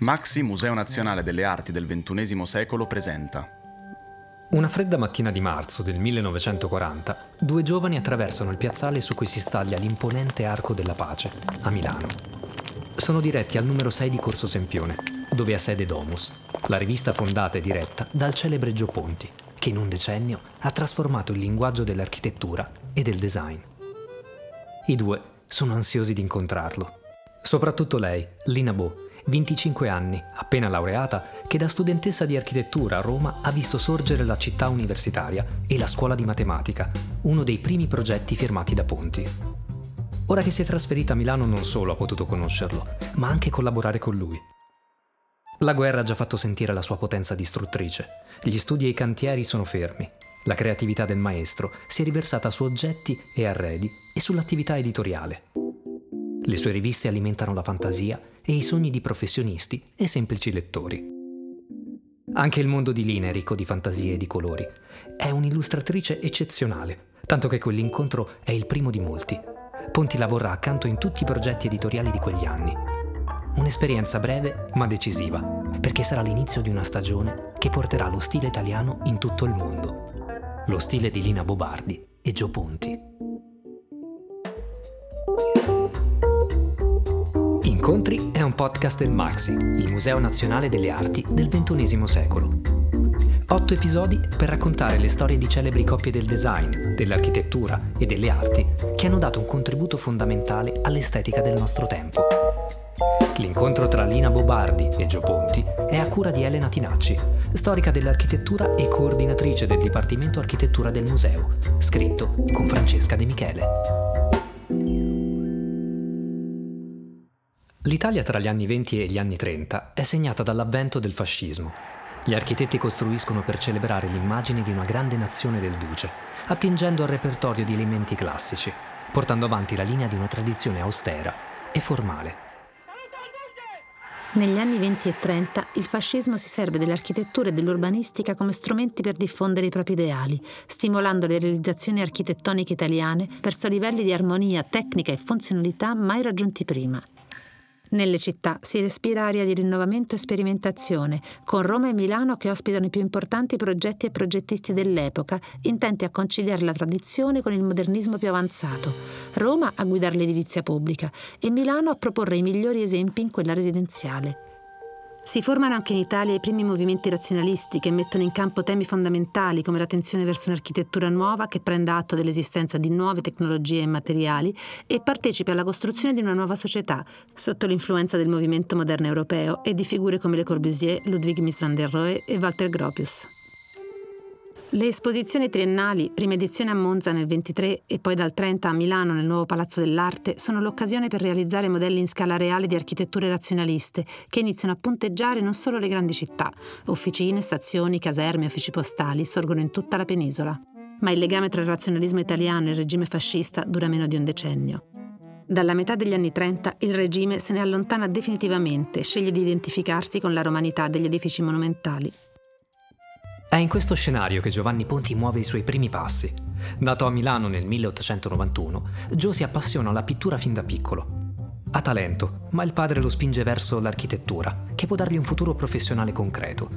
Maxi Museo Nazionale delle Arti del XXI secolo presenta. Una fredda mattina di marzo del 1940, due giovani attraversano il piazzale su cui si staglia l'imponente Arco della Pace, a Milano. Sono diretti al numero 6 di Corso Sempione, dove ha sede Domus, la rivista fondata e diretta dal celebre Gio Ponti, che in un decennio ha trasformato il linguaggio dell'architettura e del design. I due sono ansiosi di incontrarlo. Soprattutto lei, Lina Bo, 25 anni, appena laureata, che da studentessa di architettura a Roma ha visto sorgere la città universitaria e la scuola di matematica, uno dei primi progetti firmati da Ponti. Ora che si è trasferita a Milano non solo ha potuto conoscerlo, ma anche collaborare con lui. La guerra ha già fatto sentire la sua potenza distruttrice. Gli studi e i cantieri sono fermi. La creatività del maestro si è riversata su oggetti e arredi e sull'attività editoriale. Le sue riviste alimentano la fantasia e i sogni di professionisti e semplici lettori. Anche il mondo di Lina è ricco di fantasie e di colori. È un'illustratrice eccezionale, tanto che quell'incontro è il primo di molti. Ponti lavora accanto in tutti i progetti editoriali di quegli anni. Un'esperienza breve ma decisiva, perché sarà l'inizio di una stagione che porterà lo stile italiano in tutto il mondo. Lo stile di Lina Bobardi e Gio Ponti. Incontri è un podcast del Maxi, il Museo Nazionale delle Arti del XXI secolo. Otto episodi per raccontare le storie di celebri coppie del design, dell'architettura e delle arti che hanno dato un contributo fondamentale all'estetica del nostro tempo. L'incontro tra Lina Bobardi e Gio Ponti è a cura di Elena Tinacci, storica dell'architettura e coordinatrice del Dipartimento Architettura del Museo, scritto con Francesca De Michele. L'Italia tra gli anni 20 e gli anni 30 è segnata dall'avvento del fascismo. Gli architetti costruiscono per celebrare l'immagine di una grande nazione del duce, attingendo al repertorio di elementi classici, portando avanti la linea di una tradizione austera e formale. Negli anni 20 e 30 il fascismo si serve dell'architettura e dell'urbanistica come strumenti per diffondere i propri ideali, stimolando le realizzazioni architettoniche italiane verso livelli di armonia, tecnica e funzionalità mai raggiunti prima. Nelle città si respira aria di rinnovamento e sperimentazione, con Roma e Milano che ospitano i più importanti progetti e progettisti dell'epoca, intenti a conciliare la tradizione con il modernismo più avanzato. Roma a guidare l'edilizia pubblica e Milano a proporre i migliori esempi in quella residenziale. Si formano anche in Italia i primi movimenti razionalisti che mettono in campo temi fondamentali come l'attenzione verso un'architettura nuova che prenda atto dell'esistenza di nuove tecnologie e materiali e partecipi alla costruzione di una nuova società sotto l'influenza del movimento moderno europeo e di figure come Le Corbusier, Ludwig Mies van der Rohe e Walter Gropius. Le esposizioni triennali, prima edizione a Monza nel 23 e poi dal 30 a Milano nel nuovo Palazzo dell'Arte, sono l'occasione per realizzare modelli in scala reale di architetture razionaliste che iniziano a punteggiare non solo le grandi città. Officine, stazioni, caserme, uffici postali sorgono in tutta la penisola. Ma il legame tra il razionalismo italiano e il regime fascista dura meno di un decennio. Dalla metà degli anni 30 il regime se ne allontana definitivamente sceglie di identificarsi con la romanità degli edifici monumentali. È in questo scenario che Giovanni Ponti muove i suoi primi passi. Nato a Milano nel 1891, Gio si appassiona alla pittura fin da piccolo. Ha talento, ma il padre lo spinge verso l'architettura, che può dargli un futuro professionale concreto.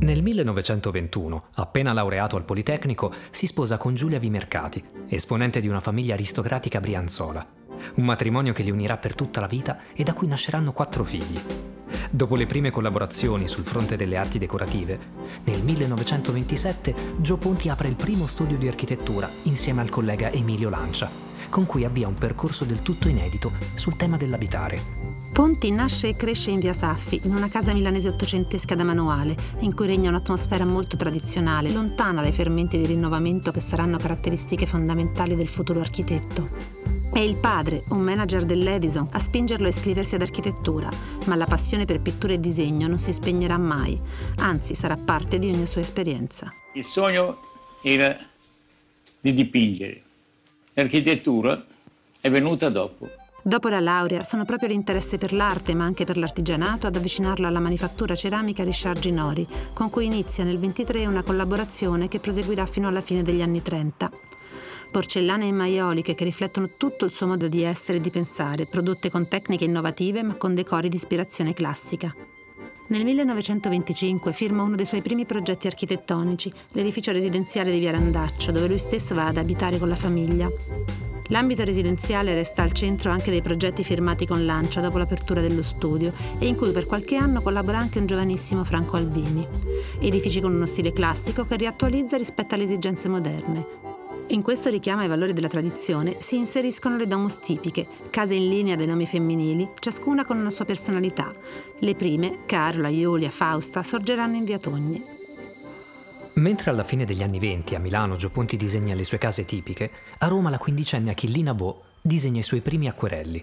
Nel 1921, appena laureato al Politecnico, si sposa con Giulia Vimercati, esponente di una famiglia aristocratica brianzola. Un matrimonio che li unirà per tutta la vita e da cui nasceranno quattro figli. Dopo le prime collaborazioni sul fronte delle arti decorative, nel 1927 Gio Ponti apre il primo studio di architettura insieme al collega Emilio Lancia, con cui avvia un percorso del tutto inedito sul tema dell'abitare. Ponti nasce e cresce in via Saffi, in una casa milanese ottocentesca da manuale, in cui regna un'atmosfera molto tradizionale, lontana dai fermenti di rinnovamento che saranno caratteristiche fondamentali del futuro architetto. È il padre, un manager dell'Edison, a spingerlo a iscriversi ad architettura, ma la passione per pittura e disegno non si spegnerà mai, anzi sarà parte di ogni sua esperienza. Il sogno era di dipingere. L'architettura è venuta dopo. Dopo la laurea sono proprio l'interesse per l'arte, ma anche per l'artigianato, ad avvicinarlo alla manifattura ceramica Richard Ginori, con cui inizia nel 23 una collaborazione che proseguirà fino alla fine degli anni 30. porcellane e maioliche che riflettono tutto il suo modo di essere e di pensare, prodotte con tecniche innovative ma con decori di ispirazione classica. Nel 1925 firma uno dei suoi primi progetti architettonici, l'edificio residenziale di Via Randaccio, dove lui stesso va ad abitare con la famiglia. L'ambito residenziale resta al centro anche dei progetti firmati con Lancia dopo l'apertura dello studio e in cui per qualche anno collabora anche un giovanissimo Franco Albini. Edifici con uno stile classico che riattualizza rispetto alle esigenze moderne, in questo richiamo ai valori della tradizione si inseriscono le domus tipiche, case in linea dei nomi femminili, ciascuna con una sua personalità. Le prime, Carola, Iulia, Fausta, sorgeranno in via Togni. Mentre alla fine degli anni venti a Milano Gio Ponti disegna le sue case tipiche, a Roma la quindicenne Achillina Bo disegna i suoi primi acquerelli.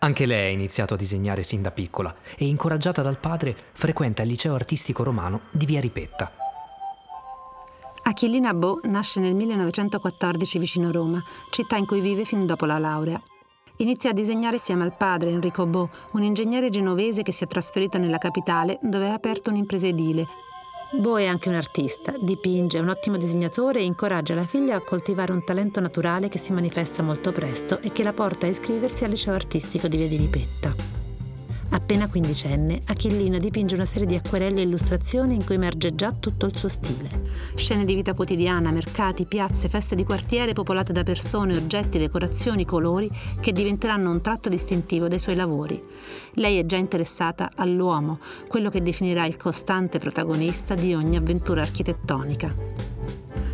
Anche lei ha iniziato a disegnare sin da piccola e, incoraggiata dal padre, frequenta il liceo artistico romano di Via Ripetta. Achillina Bo nasce nel 1914 vicino Roma, città in cui vive fin dopo la laurea. Inizia a disegnare assieme al padre Enrico Bo, un ingegnere genovese che si è trasferito nella capitale dove ha aperto un'impresa edile. Bo è anche un artista, dipinge, è un ottimo disegnatore e incoraggia la figlia a coltivare un talento naturale che si manifesta molto presto e che la porta a iscriversi al liceo artistico di Via di Ripetta. Appena quindicenne, Achillina dipinge una serie di acquerelli e illustrazioni in cui emerge già tutto il suo stile. Scene di vita quotidiana, mercati, piazze, feste di quartiere popolate da persone, oggetti, decorazioni, colori che diventeranno un tratto distintivo dei suoi lavori. Lei è già interessata all'uomo, quello che definirà il costante protagonista di ogni avventura architettonica.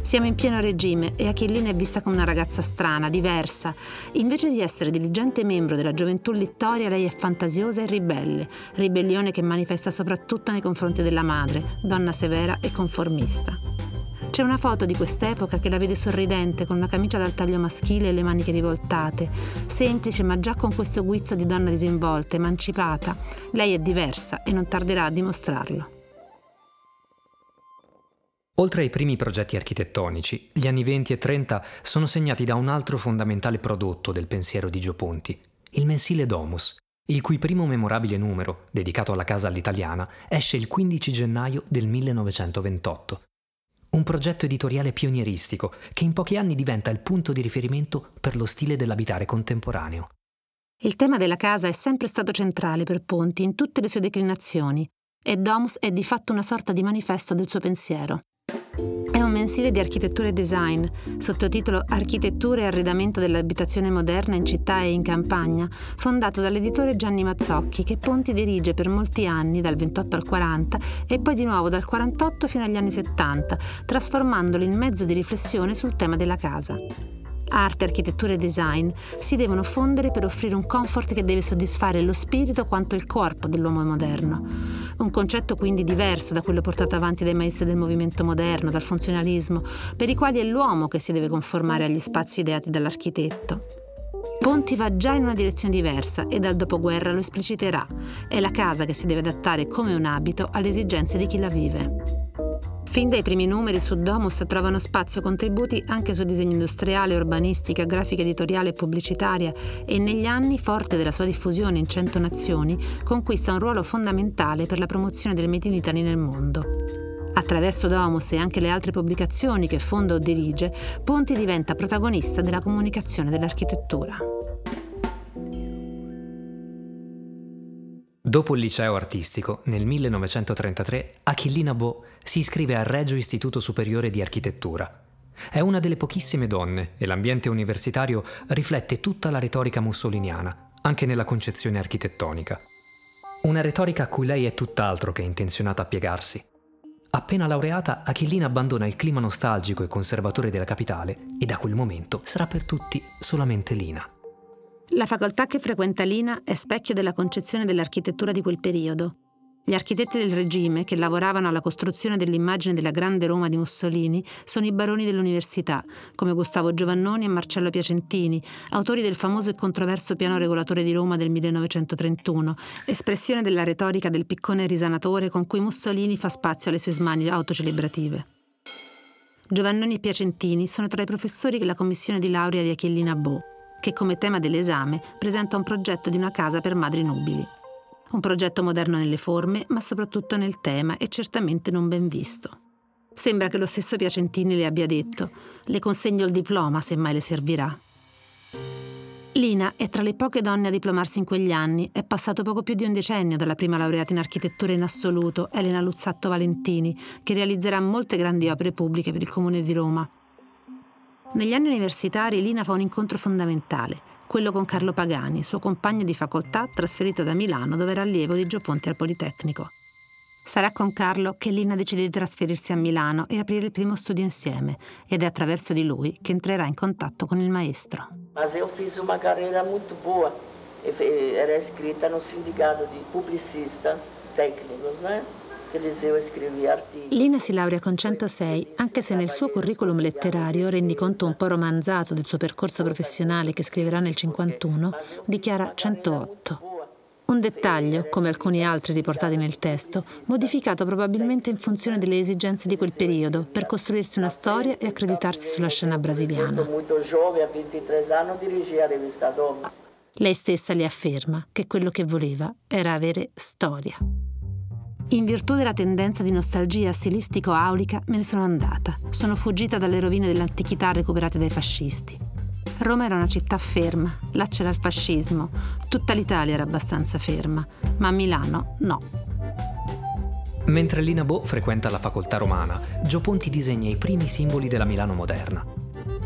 Siamo in pieno regime e Achillina è vista come una ragazza strana, diversa. Invece di essere diligente membro della gioventù littoria, lei è fantasiosa e ribelle, ribellione che manifesta soprattutto nei confronti della madre, donna severa e conformista. C'è una foto di quest'epoca che la vede sorridente, con una camicia dal taglio maschile e le maniche rivoltate, semplice ma già con questo guizzo di donna disinvolta, emancipata. Lei è diversa e non tarderà a dimostrarlo. Oltre ai primi progetti architettonici, gli anni 20 e 30 sono segnati da un altro fondamentale prodotto del pensiero di Gio Ponti, il mensile Domus, il cui primo memorabile numero, dedicato alla casa all'italiana, esce il 15 gennaio del 1928. Un progetto editoriale pionieristico che in pochi anni diventa il punto di riferimento per lo stile dell'abitare contemporaneo. Il tema della casa è sempre stato centrale per Ponti in tutte le sue declinazioni e Domus è di fatto una sorta di manifesto del suo pensiero. È un mensile di architettura e design, sottotitolo Architettura e arredamento dell'abitazione moderna in città e in campagna, fondato dall'editore Gianni Mazzocchi, che Ponti dirige per molti anni, dal 28 al 40, e poi di nuovo dal 48 fino agli anni 70, trasformandolo in mezzo di riflessione sul tema della casa arte, architettura e design si devono fondere per offrire un comfort che deve soddisfare lo spirito quanto il corpo dell'uomo moderno. Un concetto quindi diverso da quello portato avanti dai maestri del movimento moderno, dal funzionalismo, per i quali è l'uomo che si deve conformare agli spazi ideati dall'architetto. Ponti va già in una direzione diversa e dal dopoguerra lo espliciterà. È la casa che si deve adattare come un abito alle esigenze di chi la vive. Fin dai primi numeri su Domus trovano spazio contributi anche su disegno industriale, urbanistica, grafica editoriale e pubblicitaria e negli anni, forte della sua diffusione in 100 nazioni, conquista un ruolo fondamentale per la promozione del Made in Italy nel mondo. Attraverso Domus e anche le altre pubblicazioni che fonda o dirige, Ponti diventa protagonista della comunicazione dell'architettura. Dopo il liceo artistico, nel 1933, Achillina Bo si iscrive al Regio Istituto Superiore di Architettura. È una delle pochissime donne e l'ambiente universitario riflette tutta la retorica mussoliniana, anche nella concezione architettonica. Una retorica a cui lei è tutt'altro che intenzionata a piegarsi. Appena laureata, Achillina abbandona il clima nostalgico e conservatore della capitale e da quel momento sarà per tutti solamente Lina. La facoltà che frequenta Lina è specchio della concezione dell'architettura di quel periodo. Gli architetti del regime, che lavoravano alla costruzione dell'immagine della grande Roma di Mussolini, sono i baroni dell'università, come Gustavo Giovannoni e Marcello Piacentini, autori del famoso e controverso piano regolatore di Roma del 1931, espressione della retorica del piccone risanatore con cui Mussolini fa spazio alle sue smanie autocelebrative. Giovannoni e Piacentini sono tra i professori della commissione di laurea di Achillina Bo che come tema dell'esame presenta un progetto di una casa per madri nubili. Un progetto moderno nelle forme, ma soprattutto nel tema e certamente non ben visto. Sembra che lo stesso Piacentini le abbia detto: Le consegno il diploma se mai le servirà. Lina è tra le poche donne a diplomarsi in quegli anni. È passato poco più di un decennio dalla prima laureata in architettura in assoluto, Elena Luzzatto Valentini, che realizzerà molte grandi opere pubbliche per il Comune di Roma. Negli anni universitari Lina fa un incontro fondamentale, quello con Carlo Pagani, suo compagno di facoltà trasferito da Milano dove era allievo di Gio Ponti al Politecnico. Sarà con Carlo che Lina decide di trasferirsi a Milano e aprire il primo studio insieme ed è attraverso di lui che entrerà in contatto con il maestro. Ma io fiz una carriera molto buona, era iscritta no sindicato di pubblicistas tecnicos, né? Lina si laurea con 106, anche se nel suo curriculum letterario, rendiconto un po' romanzato del suo percorso professionale che scriverà nel 51, dichiara 108. Un dettaglio, come alcuni altri riportati nel testo, modificato probabilmente in funzione delle esigenze di quel periodo per costruirsi una storia e accreditarsi sulla scena brasiliana. Lei stessa le afferma che quello che voleva era avere storia. In virtù della tendenza di nostalgia stilistico-aulica me ne sono andata. Sono fuggita dalle rovine dell'antichità recuperate dai fascisti. Roma era una città ferma, là c'era il fascismo, tutta l'Italia era abbastanza ferma, ma Milano no. Mentre Lina Bo frequenta la facoltà romana, Gio Ponti disegna i primi simboli della Milano moderna.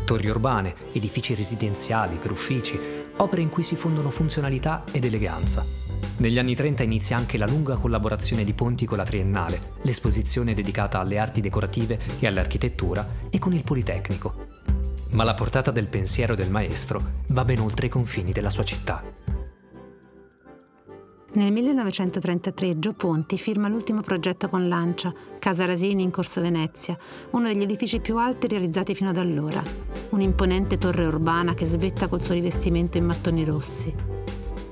Torri urbane, edifici residenziali per uffici, opere in cui si fondono funzionalità ed eleganza. Negli anni 30 inizia anche la lunga collaborazione di Ponti con la Triennale, l'esposizione dedicata alle arti decorative e all'architettura e con il Politecnico, ma la portata del pensiero del maestro va ben oltre i confini della sua città. Nel 1933 Gio Ponti firma l'ultimo progetto con Lancia, Casa Rasini in Corso Venezia, uno degli edifici più alti realizzati fino ad allora, un'imponente torre urbana che svetta col suo rivestimento in mattoni rossi.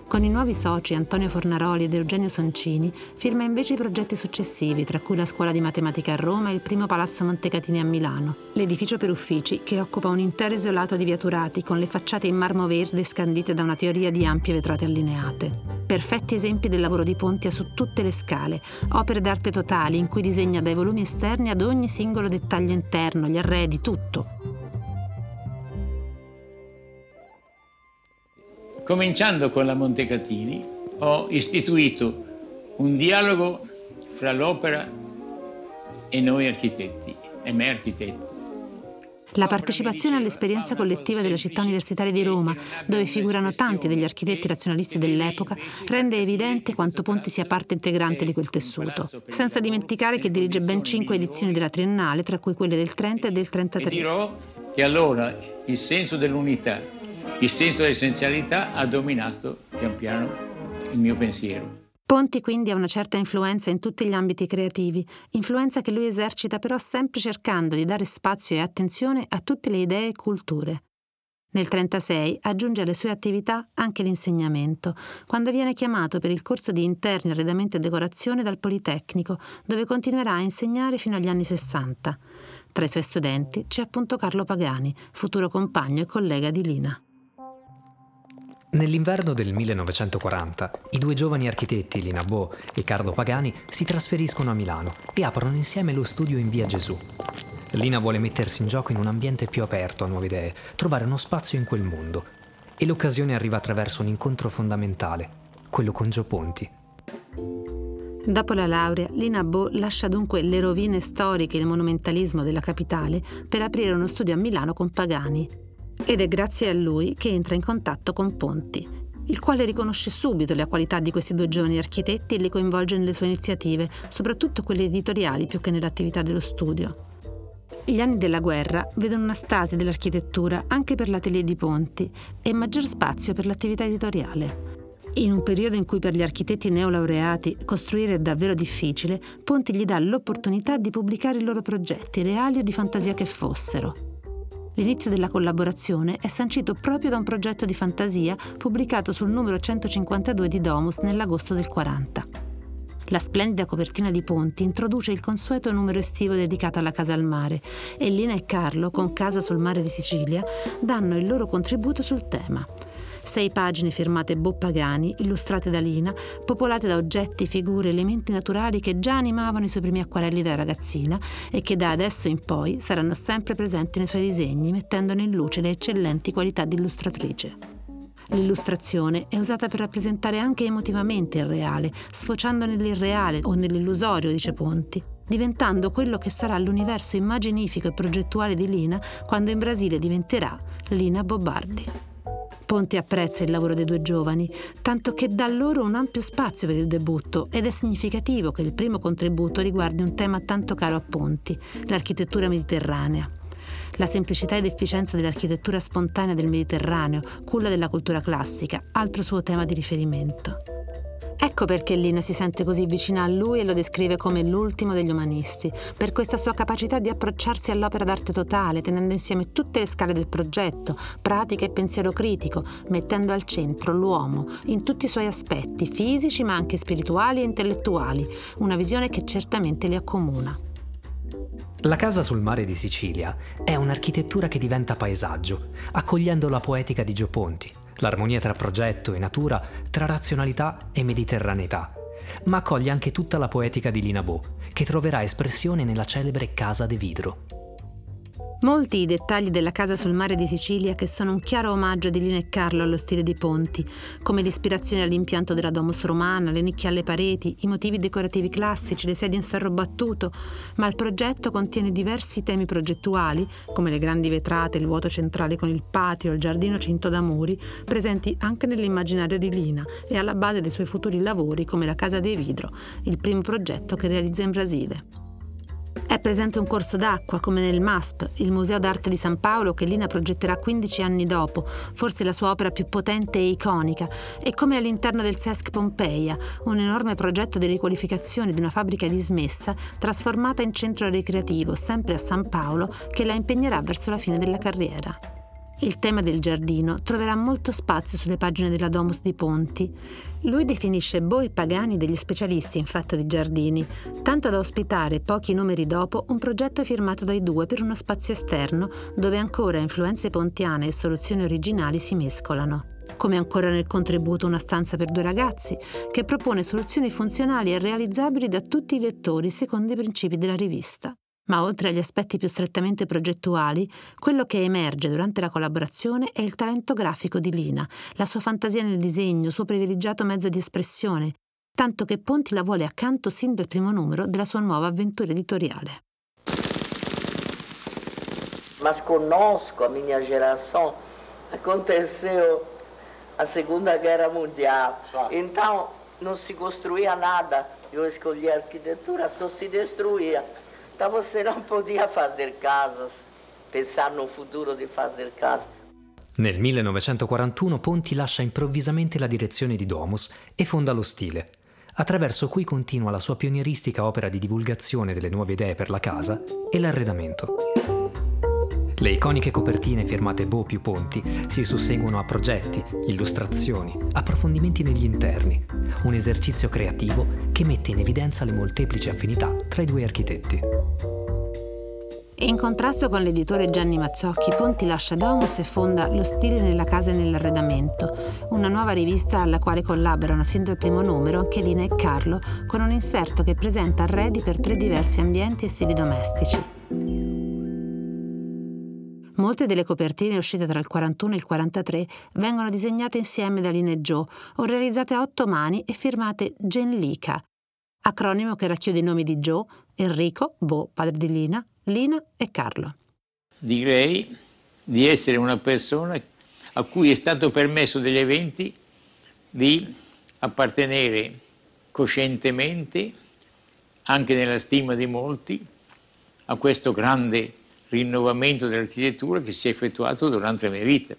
Con i nuovi soci Antonio Fornaroli ed Eugenio Soncini firma invece i progetti successivi, tra cui la scuola di matematica a Roma e il primo palazzo Montecatini a Milano, l'edificio per uffici che occupa un intero isolato di viaturati con le facciate in marmo verde scandite da una teoria di ampie vetrate allineate. Perfetti esempi del lavoro di Pontia su tutte le scale, opere d'arte totali in cui disegna dai volumi esterni ad ogni singolo dettaglio interno, gli arredi, tutto. Cominciando con la Montecatini, ho istituito un dialogo fra l'opera e noi architetti, e me architetto. La partecipazione all'esperienza collettiva della città universitaria di Roma, dove figurano tanti degli architetti razionalisti dell'epoca, rende evidente quanto Ponti sia parte integrante di quel tessuto. Senza dimenticare che dirige ben cinque edizioni della Triennale, tra cui quelle del 30 e del 33. E dirò che allora il senso dell'unità il senso dell'essenzialità ha dominato pian piano il mio pensiero. Ponti quindi ha una certa influenza in tutti gli ambiti creativi, influenza che lui esercita però sempre cercando di dare spazio e attenzione a tutte le idee e culture. Nel 1936 aggiunge alle sue attività anche l'insegnamento, quando viene chiamato per il corso di interni arredamento e decorazione dal Politecnico, dove continuerà a insegnare fino agli anni 60. Tra i suoi studenti c'è appunto Carlo Pagani, futuro compagno e collega di Lina. Nell'inverno del 1940, i due giovani architetti Lina Bo e Carlo Pagani si trasferiscono a Milano e aprono insieme lo studio in via Gesù. Lina vuole mettersi in gioco in un ambiente più aperto a nuove idee, trovare uno spazio in quel mondo. E l'occasione arriva attraverso un incontro fondamentale, quello con Gio Ponti. Dopo la laurea, Lina Bo lascia dunque le rovine storiche e il monumentalismo della capitale per aprire uno studio a Milano con Pagani, ed è grazie a lui che entra in contatto con Ponti, il quale riconosce subito le qualità di questi due giovani architetti e li coinvolge nelle sue iniziative, soprattutto quelle editoriali più che nell'attività dello studio. Gli anni della guerra vedono una stasi dell'architettura anche per l'atelier di Ponti e maggior spazio per l'attività editoriale. In un periodo in cui per gli architetti neolaureati costruire è davvero difficile, Ponti gli dà l'opportunità di pubblicare i loro progetti, reali o di fantasia che fossero. L'inizio della collaborazione è sancito proprio da un progetto di fantasia pubblicato sul numero 152 di Domus nell'agosto del 40. La splendida copertina di Ponti introduce il consueto numero estivo dedicato alla casa al mare e Lina e Carlo, con Casa sul mare di Sicilia, danno il loro contributo sul tema. Sei pagine firmate Bo Pagani, illustrate da Lina, popolate da oggetti, figure, elementi naturali che già animavano i suoi primi acquarelli da ragazzina e che da adesso in poi saranno sempre presenti nei suoi disegni, mettendone in luce le eccellenti qualità di illustratrice. L'illustrazione è usata per rappresentare anche emotivamente il reale, sfociando nell'irreale o nell'illusorio, dice Ponti, diventando quello che sarà l'universo immaginifico e progettuale di Lina quando in Brasile diventerà Lina Bobardi. Ponti apprezza il lavoro dei due giovani, tanto che dà loro un ampio spazio per il debutto ed è significativo che il primo contributo riguardi un tema tanto caro a Ponti, l'architettura mediterranea. La semplicità ed efficienza dell'architettura spontanea del Mediterraneo, culla della cultura classica, altro suo tema di riferimento. Ecco perché Lina si sente così vicina a lui e lo descrive come l'ultimo degli umanisti, per questa sua capacità di approcciarsi all'opera d'arte totale, tenendo insieme tutte le scale del progetto, pratica e pensiero critico, mettendo al centro l'uomo in tutti i suoi aspetti, fisici ma anche spirituali e intellettuali, una visione che certamente li accomuna. La casa sul mare di Sicilia è un'architettura che diventa paesaggio, accogliendo la poetica di Gio Ponti, l'armonia tra progetto e natura, tra razionalità e mediterraneità, ma accoglie anche tutta la poetica di Lina Bo, che troverà espressione nella celebre Casa de Vidro. Molti i dettagli della casa sul mare di Sicilia che sono un chiaro omaggio di Lina e Carlo allo stile di Ponti, come l'ispirazione all'impianto della domus romana, le nicchie alle pareti, i motivi decorativi classici, le sedie in ferro battuto, ma il progetto contiene diversi temi progettuali, come le grandi vetrate, il vuoto centrale con il patio, il giardino cinto da muri, presenti anche nell'immaginario di Lina e alla base dei suoi futuri lavori come la Casa dei Vidro, il primo progetto che realizza in Brasile. È presente un corso d'acqua, come nel MASP, il Museo d'arte di San Paolo che Lina progetterà 15 anni dopo, forse la sua opera più potente e iconica, e come all'interno del SESC Pompeia, un enorme progetto di riqualificazione di una fabbrica dismessa trasformata in centro ricreativo, sempre a San Paolo, che la impegnerà verso la fine della carriera. Il tema del giardino troverà molto spazio sulle pagine della Domus di Ponti. Lui definisce Bo e Pagani degli specialisti in fatto di giardini, tanto da ospitare pochi numeri dopo un progetto firmato dai due per uno spazio esterno dove ancora influenze pontiane e soluzioni originali si mescolano come ancora nel contributo Una stanza per due ragazzi, che propone soluzioni funzionali e realizzabili da tutti i lettori secondo i principi della rivista. Ma oltre agli aspetti più strettamente progettuali, quello che emerge durante la collaborazione è il talento grafico di Lina, la sua fantasia nel disegno, il suo privilegiato mezzo di espressione, tanto che Ponti la vuole accanto sin dal primo numero della sua nuova avventura editoriale. Mas conosco, a minha geração, aconteceu a Segunda Guerra Mundial. Então não se construía nada. Eu escolhi arquitetura, só se destruía. Então você não podia fazer casas, pensar no futuro di fazer casa. Nel 1941 Ponti lascia improvvisamente la direzione di Domus e fonda lo Stile, attraverso cui continua la sua pionieristica opera di divulgazione delle nuove idee per la casa e l'arredamento. Le iconiche copertine firmate Bo più Ponti si susseguono a progetti, illustrazioni, approfondimenti negli interni, un esercizio creativo che mette in evidenza le molteplici affinità tra i due architetti. In contrasto con l'editore Gianni Mazzocchi, Ponti lascia Domus e fonda Lo stile nella casa e nell'arredamento, una nuova rivista alla quale collaborano sin dal primo numero anche Lina e Carlo, con un inserto che presenta arredi per tre diversi ambienti e stili domestici. Molte delle copertine uscite tra il 41 e il 43 vengono disegnate insieme da Lina e Joe o realizzate a otto mani e firmate Genlica, acronimo che racchiude i nomi di Joe, Enrico, Bo, padre di Lina, Lina e Carlo. Direi di essere una persona a cui è stato permesso degli eventi di appartenere coscientemente, anche nella stima di molti, a questo grande rinnovamento dell'architettura che si è effettuato durante la mia vita.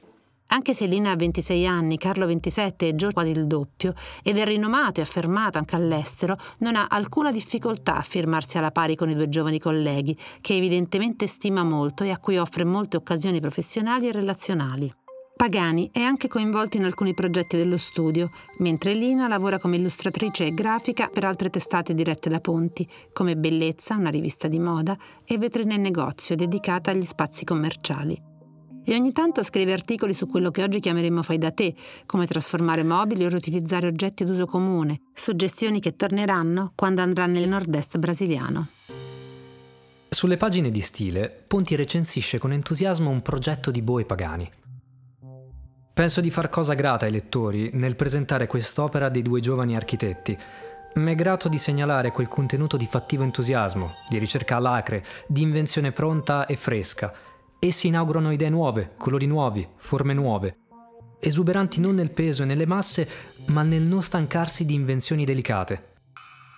Anche se Lina ha 26 anni, Carlo 27 e Gio quasi il doppio, ed è rinomato e affermato anche all'estero, non ha alcuna difficoltà a firmarsi alla pari con i due giovani colleghi, che evidentemente stima molto e a cui offre molte occasioni professionali e relazionali. Pagani è anche coinvolta in alcuni progetti dello studio, mentre Lina lavora come illustratrice e grafica per altre testate dirette da Ponti, come Bellezza, una rivista di moda, e Vetrina e Negozio dedicata agli spazi commerciali. e ogni tanto scrive articoli su quello che oggi chiameremmo fai da te, come trasformare mobili o riutilizzare oggetti d'uso comune, suggestioni che torneranno quando andrà nel nord-est brasiliano. Sulle pagine di stile, Ponti recensisce con entusiasmo un progetto di Boe Pagani. Penso di far cosa grata ai lettori nel presentare quest'opera dei due giovani architetti. M'è grato di segnalare quel contenuto di fattivo entusiasmo, di ricerca alacre, di invenzione pronta e fresca, Essi inaugurano idee nuove, colori nuovi, forme nuove, esuberanti non nel peso e nelle masse, ma nel non stancarsi di invenzioni delicate.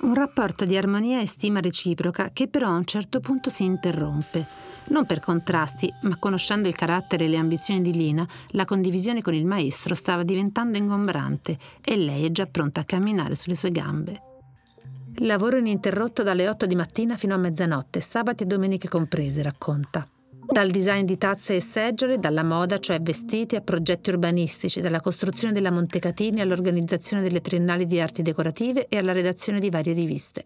Un rapporto di armonia e stima reciproca che però a un certo punto si interrompe. Non per contrasti, ma conoscendo il carattere e le ambizioni di Lina, la condivisione con il maestro stava diventando ingombrante e lei è già pronta a camminare sulle sue gambe. Lavoro ininterrotto dalle 8 di mattina fino a mezzanotte, sabati e domeniche comprese, racconta. Dal design di tazze e seggiole, dalla moda, cioè vestiti, a progetti urbanistici, dalla costruzione della Montecatini all'organizzazione delle triennali di arti decorative e alla redazione di varie riviste.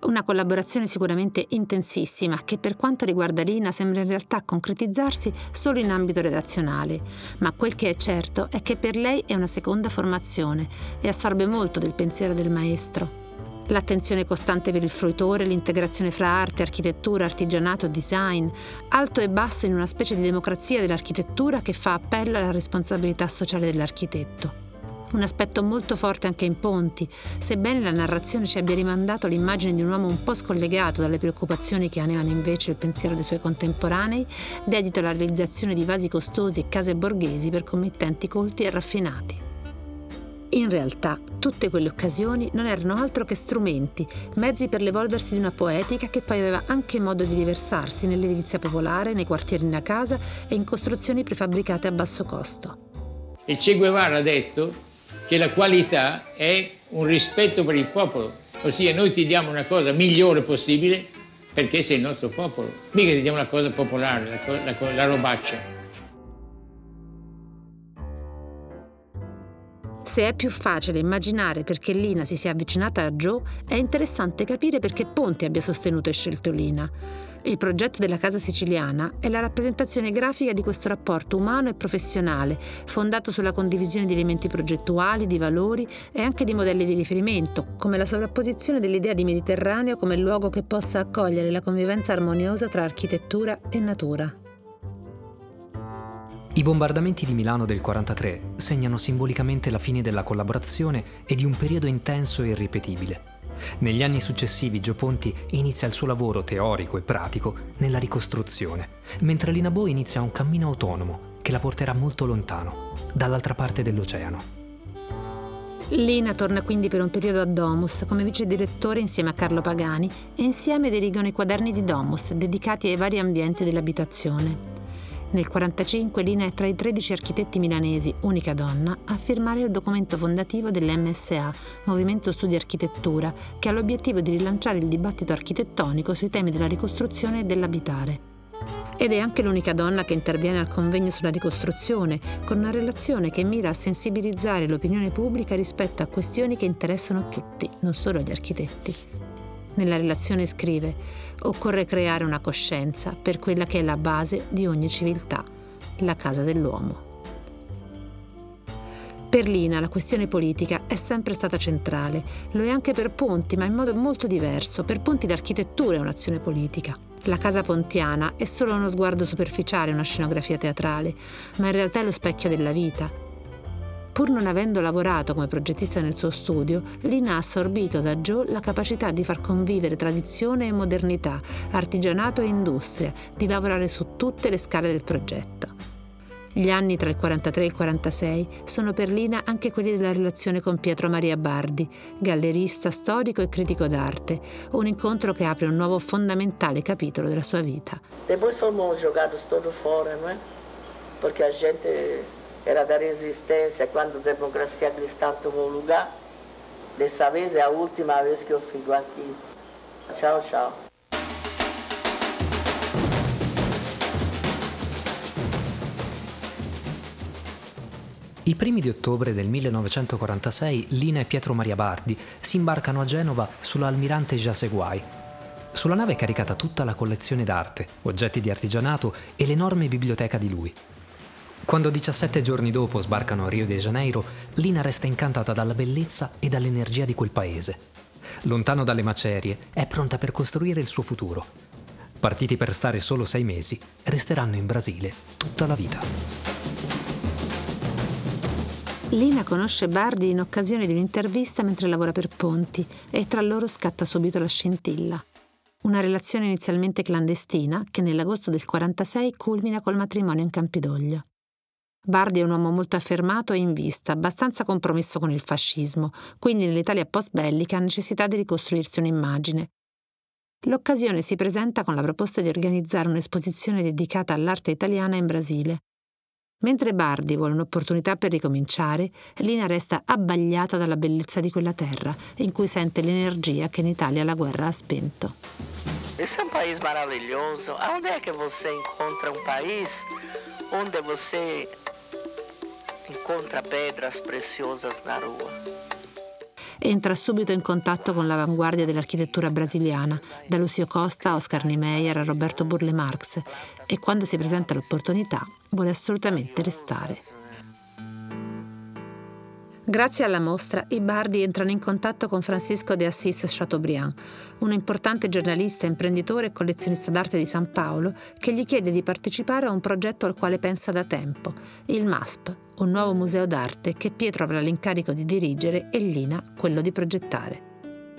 Una collaborazione sicuramente intensissima che per quanto riguarda Lina sembra in realtà concretizzarsi solo in ambito redazionale, ma quel che è certo è che per lei è una seconda formazione e assorbe molto del pensiero del maestro. L'attenzione costante per il fruitore, l'integrazione fra arte, architettura, artigianato, design, alto e basso in una specie di democrazia dell'architettura che fa appello alla responsabilità sociale dell'architetto. Un aspetto molto forte anche in Ponti, sebbene la narrazione ci abbia rimandato l'immagine di un uomo un po' scollegato dalle preoccupazioni che animano invece il pensiero dei suoi contemporanei, dedito alla realizzazione di vasi costosi e case borghesi per committenti colti e raffinati. In realtà, tutte quelle occasioni non erano altro che strumenti, mezzi per l'evolversi di una poetica che poi aveva anche modo di riversarsi nell'edilizia popolare, nei quartierini a casa e in costruzioni prefabbricate a basso costo. E Che Guevara ha detto che la qualità è un rispetto per il popolo, ossia noi ti diamo una cosa migliore possibile perché sei il nostro popolo, mica ti diamo una cosa popolare, la, la, la robaccia. Se è più facile immaginare perché Lina si sia avvicinata a Joe, è interessante capire perché Ponti abbia sostenuto e scelto Lina. Il progetto della casa siciliana è la rappresentazione grafica di questo rapporto umano e professionale, fondato sulla condivisione di elementi progettuali, di valori e anche di modelli di riferimento, come la sovrapposizione dell'idea di Mediterraneo come luogo che possa accogliere la convivenza armoniosa tra architettura e natura. I bombardamenti di Milano del 43 segnano simbolicamente la fine della collaborazione e di un periodo intenso e irripetibile. Negli anni successivi Gio Ponti inizia il suo lavoro teorico e pratico nella ricostruzione, mentre Lina Bo inizia un cammino autonomo che la porterà molto lontano, dall'altra parte dell'oceano. Lina torna quindi per un periodo a Domus come vice direttore insieme a Carlo Pagani e insieme dirigono i quaderni di Domus dedicati ai vari ambienti dell'abitazione. Nel 1945 Lina è tra i 13 architetti milanesi, unica donna, a firmare il documento fondativo dell'MSA, Movimento Studi Architettura, che ha l'obiettivo di rilanciare il dibattito architettonico sui temi della ricostruzione e dell'abitare. Ed è anche l'unica donna che interviene al convegno sulla ricostruzione, con una relazione che mira a sensibilizzare l'opinione pubblica rispetto a questioni che interessano tutti, non solo gli architetti. Nella relazione scrive occorre creare una coscienza per quella che è la base di ogni civiltà, la casa dell'uomo. Per Lina la questione politica è sempre stata centrale, lo è anche per Ponti, ma in modo molto diverso. Per Ponti l'architettura è un'azione politica. La casa pontiana è solo uno sguardo superficiale, una scenografia teatrale, ma in realtà è lo specchio della vita, Pur non avendo lavorato come progettista nel suo studio, Lina ha assorbito da Joe la capacità di far convivere tradizione e modernità, artigianato e industria, di lavorare su tutte le scale del progetto. Gli anni tra il 43 e il 46 sono per Lina anche quelli della relazione con Pietro Maria Bardi, gallerista, storico e critico d'arte, un incontro che apre un nuovo fondamentale capitolo della sua vita. Depois fomos jogados todo fora, não é? Porque a gente era da resistência quando a democracia cristã tomou lugar. Dessa vez é a última vez que eu fico aqui. Tchau, tchau. I primi di ottobre del 1946 Lina e Pietro Maria Bardi si imbarcano a Genova sull'almirante Jaseguai. Sulla nave è caricata tutta la collezione d'arte, oggetti di artigianato e l'enorme biblioteca di lui. Quando 17 giorni dopo sbarcano a Rio de Janeiro, Lina resta incantata dalla bellezza e dall'energia di quel paese. Lontano dalle macerie, è pronta per costruire il suo futuro. Partiti per stare solo sei mesi, resteranno in Brasile tutta la vita. Lina conosce Bardi in occasione di un'intervista mentre lavora per Ponti e tra loro scatta subito la scintilla. Una relazione inizialmente clandestina che nell'agosto del 46 culmina col matrimonio in Campidoglio. Bardi è un uomo molto affermato e in vista, abbastanza compromesso con il fascismo, quindi nell'Italia post-bellica ha necessità di ricostruirsi un'immagine. L'occasione si presenta con la proposta di organizzare un'esposizione dedicata all'arte italiana in Brasile. Mentre Bardi vuole un'opportunità per ricominciare, Lina resta abbagliata dalla bellezza di quella terra, in cui sente l'energia che in Italia la guerra ha spento. Esse è un paese meraviglioso. Onde è che você incontra un paese onde você incontra pedras preciosas na rua? entra subito in contatto con l'avanguardia dell'architettura brasiliana, da Lucio Costa a Oscar Niemeyer a Roberto Burle Marx, e quando si presenta l'opportunità vuole assolutamente restare. Grazie alla mostra, i bardi entrano in contatto con Francisco de Assis Chateaubriand, un importante giornalista, imprenditore e collezionista d'arte di San Paolo, che gli chiede di partecipare a un progetto al quale pensa da tempo, il MASP, un nuovo museo d'arte che Pietro avrà l'incarico di dirigere e Lina quello di progettare.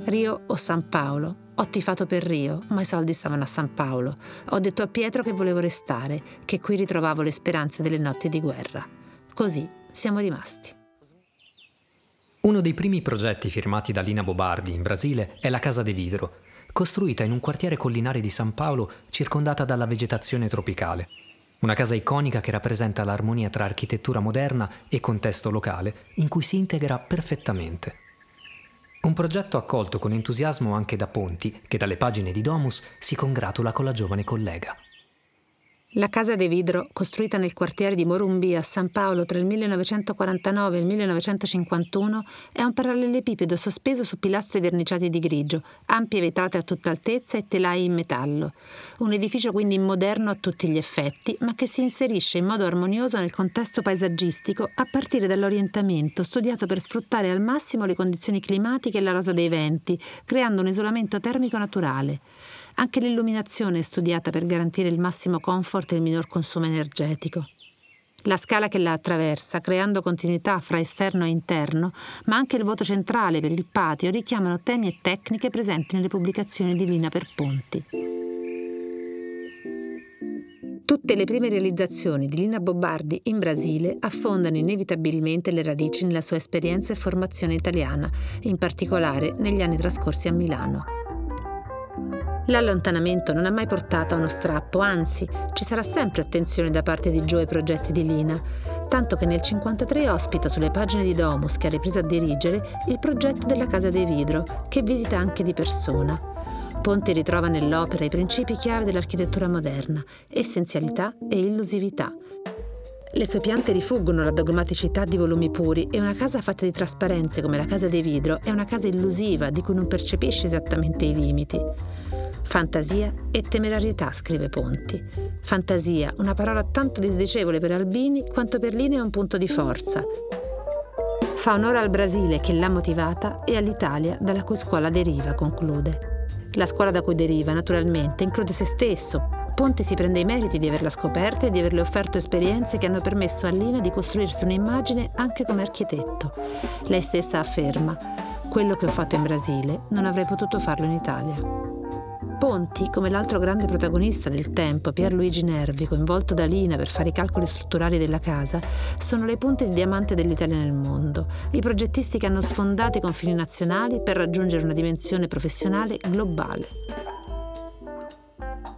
Rio o San Paolo? Ho tifato per Rio, ma i soldi stavano a San Paolo. Ho detto a Pietro che volevo restare, che qui ritrovavo le speranze delle notti di guerra. Così siamo rimasti. Uno dei primi progetti firmati da Lina Bobardi in Brasile è la Casa de Vidro, costruita in un quartiere collinare di San Paolo circondata dalla vegetazione tropicale. Una casa iconica che rappresenta l'armonia tra architettura moderna e contesto locale, in cui si integra perfettamente. Un progetto accolto con entusiasmo anche da Ponti, che dalle pagine di Domus si congratula con la giovane collega. La casa de Vidro, costruita nel quartiere di Morumbi a San Paolo tra il 1949 e il 1951, è un parallelepipedo sospeso su pilastri verniciati di grigio, ampie vetrate a tutta altezza e telai in metallo. Un edificio quindi moderno a tutti gli effetti, ma che si inserisce in modo armonioso nel contesto paesaggistico a partire dall'orientamento studiato per sfruttare al massimo le condizioni climatiche e la rosa dei venti, creando un isolamento termico naturale. Anche l'illuminazione è studiata per garantire il massimo comfort e il minor consumo energetico. La scala che la attraversa, creando continuità fra esterno e interno, ma anche il voto centrale per il patio richiamano temi e tecniche presenti nelle pubblicazioni di Lina per Ponti. Tutte le prime realizzazioni di Lina Bobardi in Brasile affondano inevitabilmente le radici nella sua esperienza e formazione italiana, in particolare negli anni trascorsi a Milano. L'allontanamento non ha mai portato a uno strappo, anzi, ci sarà sempre attenzione da parte di Joe ai progetti di Lina, tanto che nel 1953 ospita sulle pagine di Domus che ha ripreso a dirigere il progetto della Casa dei Vidro, che visita anche di persona. Ponti ritrova nell'opera i principi chiave dell'architettura moderna, essenzialità e illusività. Le sue piante rifuggono la dogmaticità di volumi puri e una casa fatta di trasparenze come la casa dei vidro è una casa illusiva di cui non percepisce esattamente i limiti. Fantasia e temerarietà, scrive Ponti. Fantasia, una parola tanto disdicevole per Albini quanto per Lina è un punto di forza. Fa onore al Brasile che l'ha motivata e all'Italia dalla cui scuola deriva, conclude. La scuola da cui deriva, naturalmente, include se stesso. Ponti si prende i meriti di averla scoperta e di averle offerto esperienze che hanno permesso a Lina di costruirsi un'immagine anche come architetto. Lei stessa afferma: Quello che ho fatto in Brasile non avrei potuto farlo in Italia. Ponti, come l'altro grande protagonista del tempo, Pierluigi Nervi, coinvolto da Lina per fare i calcoli strutturali della casa, sono le punte di diamante dell'Italia nel mondo, i progettisti che hanno sfondato i confini nazionali per raggiungere una dimensione professionale globale.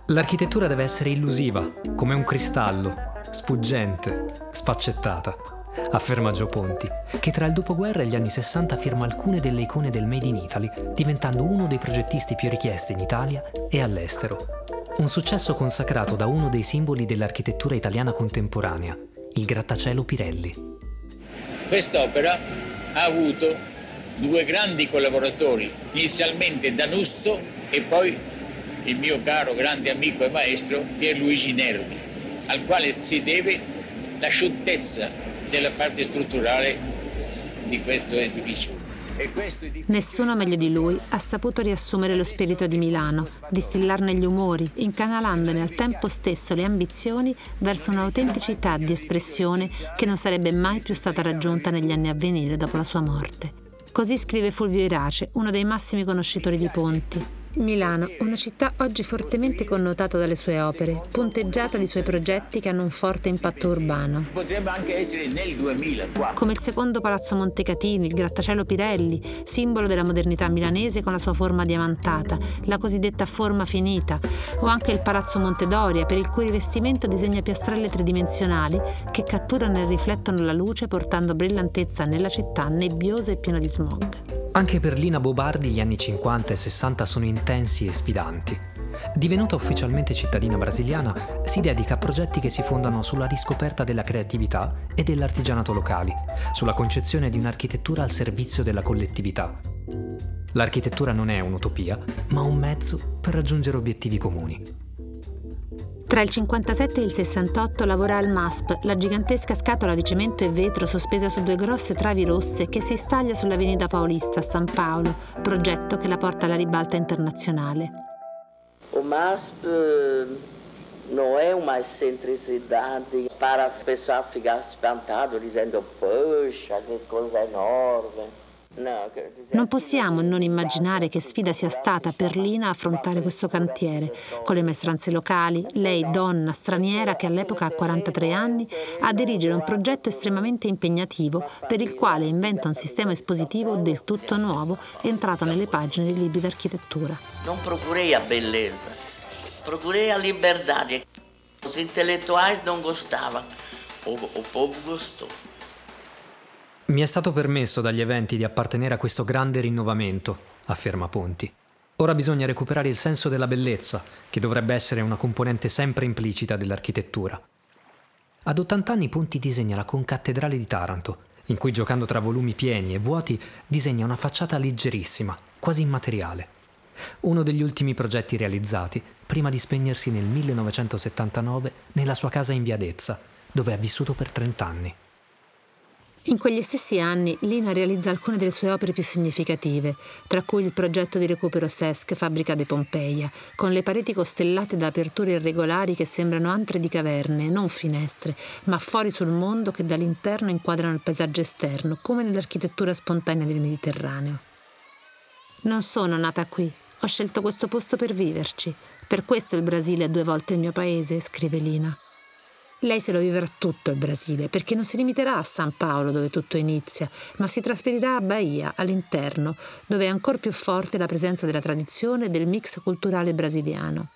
L'architettura deve essere illusiva, come un cristallo, sfuggente, sfaccettata afferma Gio Ponti, che tra il dopoguerra e gli anni 60 firma alcune delle icone del Made in Italy, diventando uno dei progettisti più richiesti in Italia e all'estero. Un successo consacrato da uno dei simboli dell'architettura italiana contemporanea, il grattacielo Pirelli. Quest'opera ha avuto due grandi collaboratori, inizialmente Danuzzo e poi il mio caro grande amico e maestro Pierluigi Nervi, al quale si deve la scioltezza della parte strutturale di questo edificio. Nessuno meglio di lui ha saputo riassumere lo spirito di Milano, distillarne gli umori, incanalandone al tempo stesso le ambizioni verso un'autenticità di espressione che non sarebbe mai più stata raggiunta negli anni a venire dopo la sua morte. Così scrive Fulvio Irace, uno dei massimi conoscitori di Ponti. Milano, una città oggi fortemente connotata dalle sue opere, punteggiata di suoi progetti che hanno un forte impatto urbano. Potrebbe anche essere nel 2004. Come il secondo Palazzo Montecatini, il grattacielo Pirelli, simbolo della modernità milanese con la sua forma diamantata, la cosiddetta forma finita, o anche il Palazzo Montedoria, per il cui rivestimento disegna piastrelle tridimensionali che catturano e riflettono la luce portando brillantezza nella città nebbiosa e piena di smog. Anche per Lina Bobardi gli anni 50 e 60 sono intensi e sfidanti. Divenuta ufficialmente cittadina brasiliana, si dedica a progetti che si fondano sulla riscoperta della creatività e dell'artigianato locali, sulla concezione di un'architettura al servizio della collettività. L'architettura non è un'utopia, ma un mezzo per raggiungere obiettivi comuni. Tra il 57 e il 68 lavora al MASP, la gigantesca scatola di cemento e vetro sospesa su due grosse travi rosse che si staglia sull'Avenida Paulista a San Paolo, progetto che la porta alla ribalta internazionale. O MASP non è una eccentricità para o pessoal ficar espantado dizendo, poxa, che cosa enorme. Non possiamo non immaginare che sfida sia stata per Lina affrontare questo cantiere, con le maestranze locali, lei donna straniera che all'epoca ha 43 anni, a dirigere un progetto estremamente impegnativo per il quale inventa un sistema espositivo del tutto nuovo entrato nelle pagine dei libri d'architettura. Non procurei a bellezza, procurei a liberdade. Os intelectuais non gostavam, o, o povo gostou. Mi è stato permesso dagli eventi di appartenere a questo grande rinnovamento, afferma Ponti. Ora bisogna recuperare il senso della bellezza, che dovrebbe essere una componente sempre implicita dell'architettura. Ad 80 anni Ponti disegna la concattedrale di Taranto, in cui giocando tra volumi pieni e vuoti disegna una facciata leggerissima, quasi immateriale. Uno degli ultimi progetti realizzati prima di spegnersi nel 1979 nella sua casa in Via Dezza, dove ha vissuto per 30 anni. In quegli stessi anni Lina realizza alcune delle sue opere più significative, tra cui il progetto di recupero SESC Fabbrica de Pompeia, con le pareti costellate da aperture irregolari che sembrano antre di caverne, non finestre, ma fuori sul mondo che dall'interno inquadrano il paesaggio esterno, come nell'architettura spontanea del Mediterraneo. Non sono nata qui, ho scelto questo posto per viverci. Per questo il Brasile è due volte il mio paese, scrive Lina. Lei se lo vivrà tutto il Brasile, perché non si limiterà a San Paolo, dove tutto inizia, ma si trasferirà a Bahia, all'interno, dove è ancora più forte la presenza della tradizione e del mix culturale brasiliano.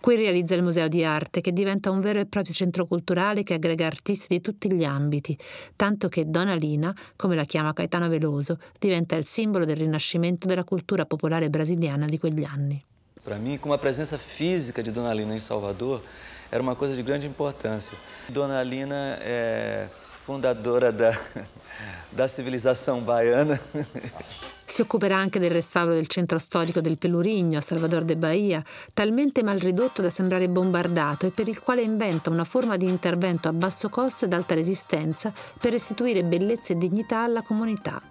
Qui realizza il Museo di Arte, che diventa un vero e proprio centro culturale che aggrega artisti di tutti gli ambiti, tanto che Donna Lina, come la chiama Caetano Veloso, diventa il simbolo del rinascimento della cultura popolare brasiliana di quegli anni. Per me, con la presenza fisica di Donna Lina in Salvador, era uma coisa de grande importância. Dona Lina é fundadora da, da civilização baiana. Si occuperà anche del restauro del centro storico del Pelurigno Salvador de Bahia, talmente mal ridotto da sembrare bombardato e per il quale inventa una forma di intervento a basso costo ed alta resistenza per restituire bellezza e dignità alla comunità.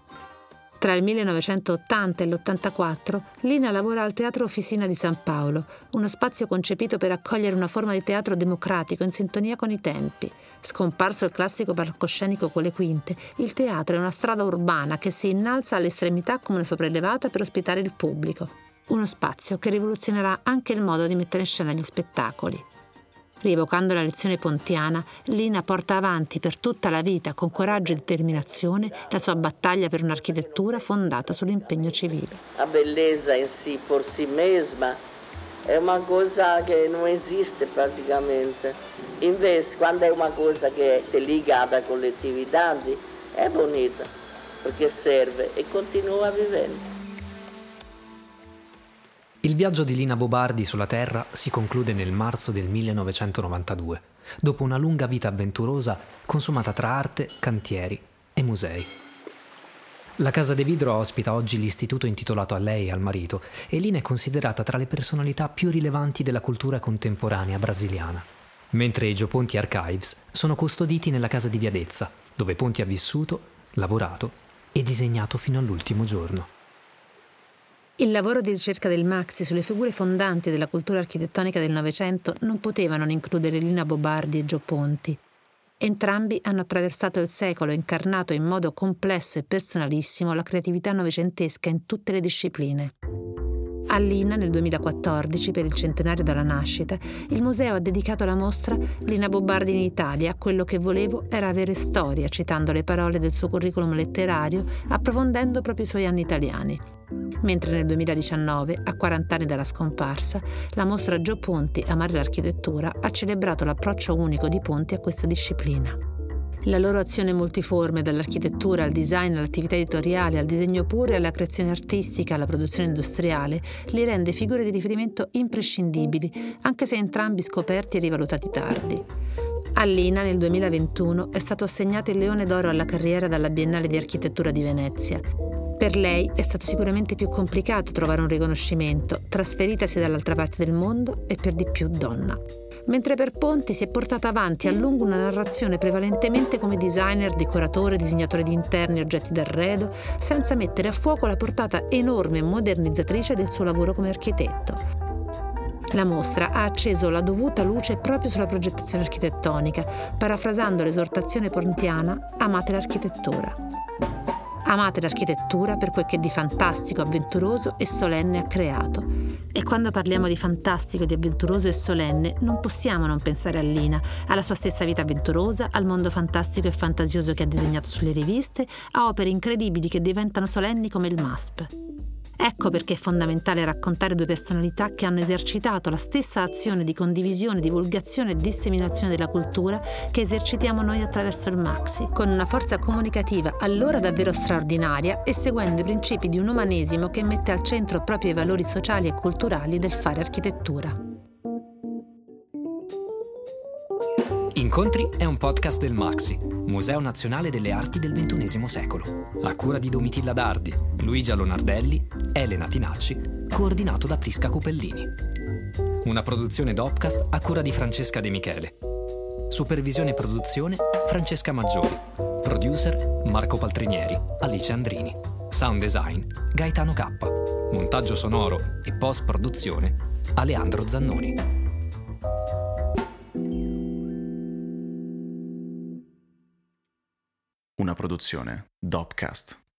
Tra il 1980 e l'84 Lina lavora al Teatro Officina di San Paolo, uno spazio concepito per accogliere una forma di teatro democratico in sintonia con i tempi. Scomparso il classico palcoscenico con le quinte, il teatro è una strada urbana che si innalza all'estremità come una sopraelevata per ospitare il pubblico. Uno spazio che rivoluzionerà anche il modo di mettere in scena gli spettacoli. Rievocando la lezione pontiana, Lina porta avanti per tutta la vita, con coraggio e determinazione, la sua battaglia per un'architettura fondata sull'impegno civile. La bellezza in sé, por si mesma, è una cosa che non esiste praticamente. Invece, quando è una cosa che è legata alla collettività, è bonita, perché serve e continua vivendo. Il viaggio di Lina Bobardi sulla Terra si conclude nel marzo del 1992, dopo una lunga vita avventurosa consumata tra arte, cantieri e musei. La Casa de Vidro ospita oggi l'istituto intitolato a lei e al marito e Lina è considerata tra le personalità più rilevanti della cultura contemporanea brasiliana. Mentre i Gio Ponti Archives sono custoditi nella casa di Viadezza, dove Ponti ha vissuto, lavorato e disegnato fino all'ultimo giorno. Il lavoro di ricerca del Maxi sulle figure fondanti della cultura architettonica del Novecento non poteva non includere Lina Bobardi e Gio Ponti. Entrambi hanno attraversato il secolo e incarnato in modo complesso e personalissimo la creatività novecentesca in tutte le discipline. A Lina, nel 2014, per il centenario della nascita, il museo ha dedicato la mostra Lina Bobardi in Italia. Quello che volevo era avere storia, citando le parole del suo curriculum letterario, approfondendo proprio i suoi anni italiani. Mentre nel 2019, a 40 anni dalla scomparsa, la mostra Gio Ponti Amare l'architettura ha celebrato l'approccio unico di Ponti a questa disciplina. La loro azione multiforme, dall'architettura al design, all'attività editoriale, al disegno puro e alla creazione artistica, alla produzione industriale, li rende figure di riferimento imprescindibili, anche se entrambi scoperti e rivalutati tardi. A Lina nel 2021 è stato assegnato il Leone d'Oro alla carriera dalla Biennale di Architettura di Venezia. Per lei è stato sicuramente più complicato trovare un riconoscimento, trasferitasi dall'altra parte del mondo e per di più donna. Mentre per Ponti si è portata avanti a lungo una narrazione prevalentemente come designer, decoratore, disegnatore di interni e oggetti d'arredo, senza mettere a fuoco la portata enorme e modernizzatrice del suo lavoro come architetto. La mostra ha acceso la dovuta luce proprio sulla progettazione architettonica, parafrasando l'esortazione pontiana Amate l'architettura. Amate l'architettura per quel che di fantastico, avventuroso e solenne ha creato. E quando parliamo di fantastico, di avventuroso e solenne, non possiamo non pensare a Lina, alla sua stessa vita avventurosa, al mondo fantastico e fantasioso che ha disegnato sulle riviste, a opere incredibili che diventano solenni come il MASP. Ecco perché è fondamentale raccontare due personalità che hanno esercitato la stessa azione di condivisione, divulgazione e disseminazione della cultura che esercitiamo noi attraverso il Maxi, con una forza comunicativa allora davvero straordinaria e seguendo i principi di un umanesimo che mette al centro proprio i valori sociali e culturali del fare architettura. Incontri è un podcast del Maxi, Museo Nazionale delle Arti del XXI secolo, a cura di Domitilla Dardi, Luigia Lonardelli, Elena Tinacci, coordinato da Prisca Cupellini. Una produzione Dopcast a cura di Francesca De Michele. Supervisione e produzione Francesca Maggiori. Producer Marco Paltrinieri, Alice Andrini. Sound design Gaetano K. Montaggio sonoro e post produzione Aleandro Zannoni. Una produzione Dopcast.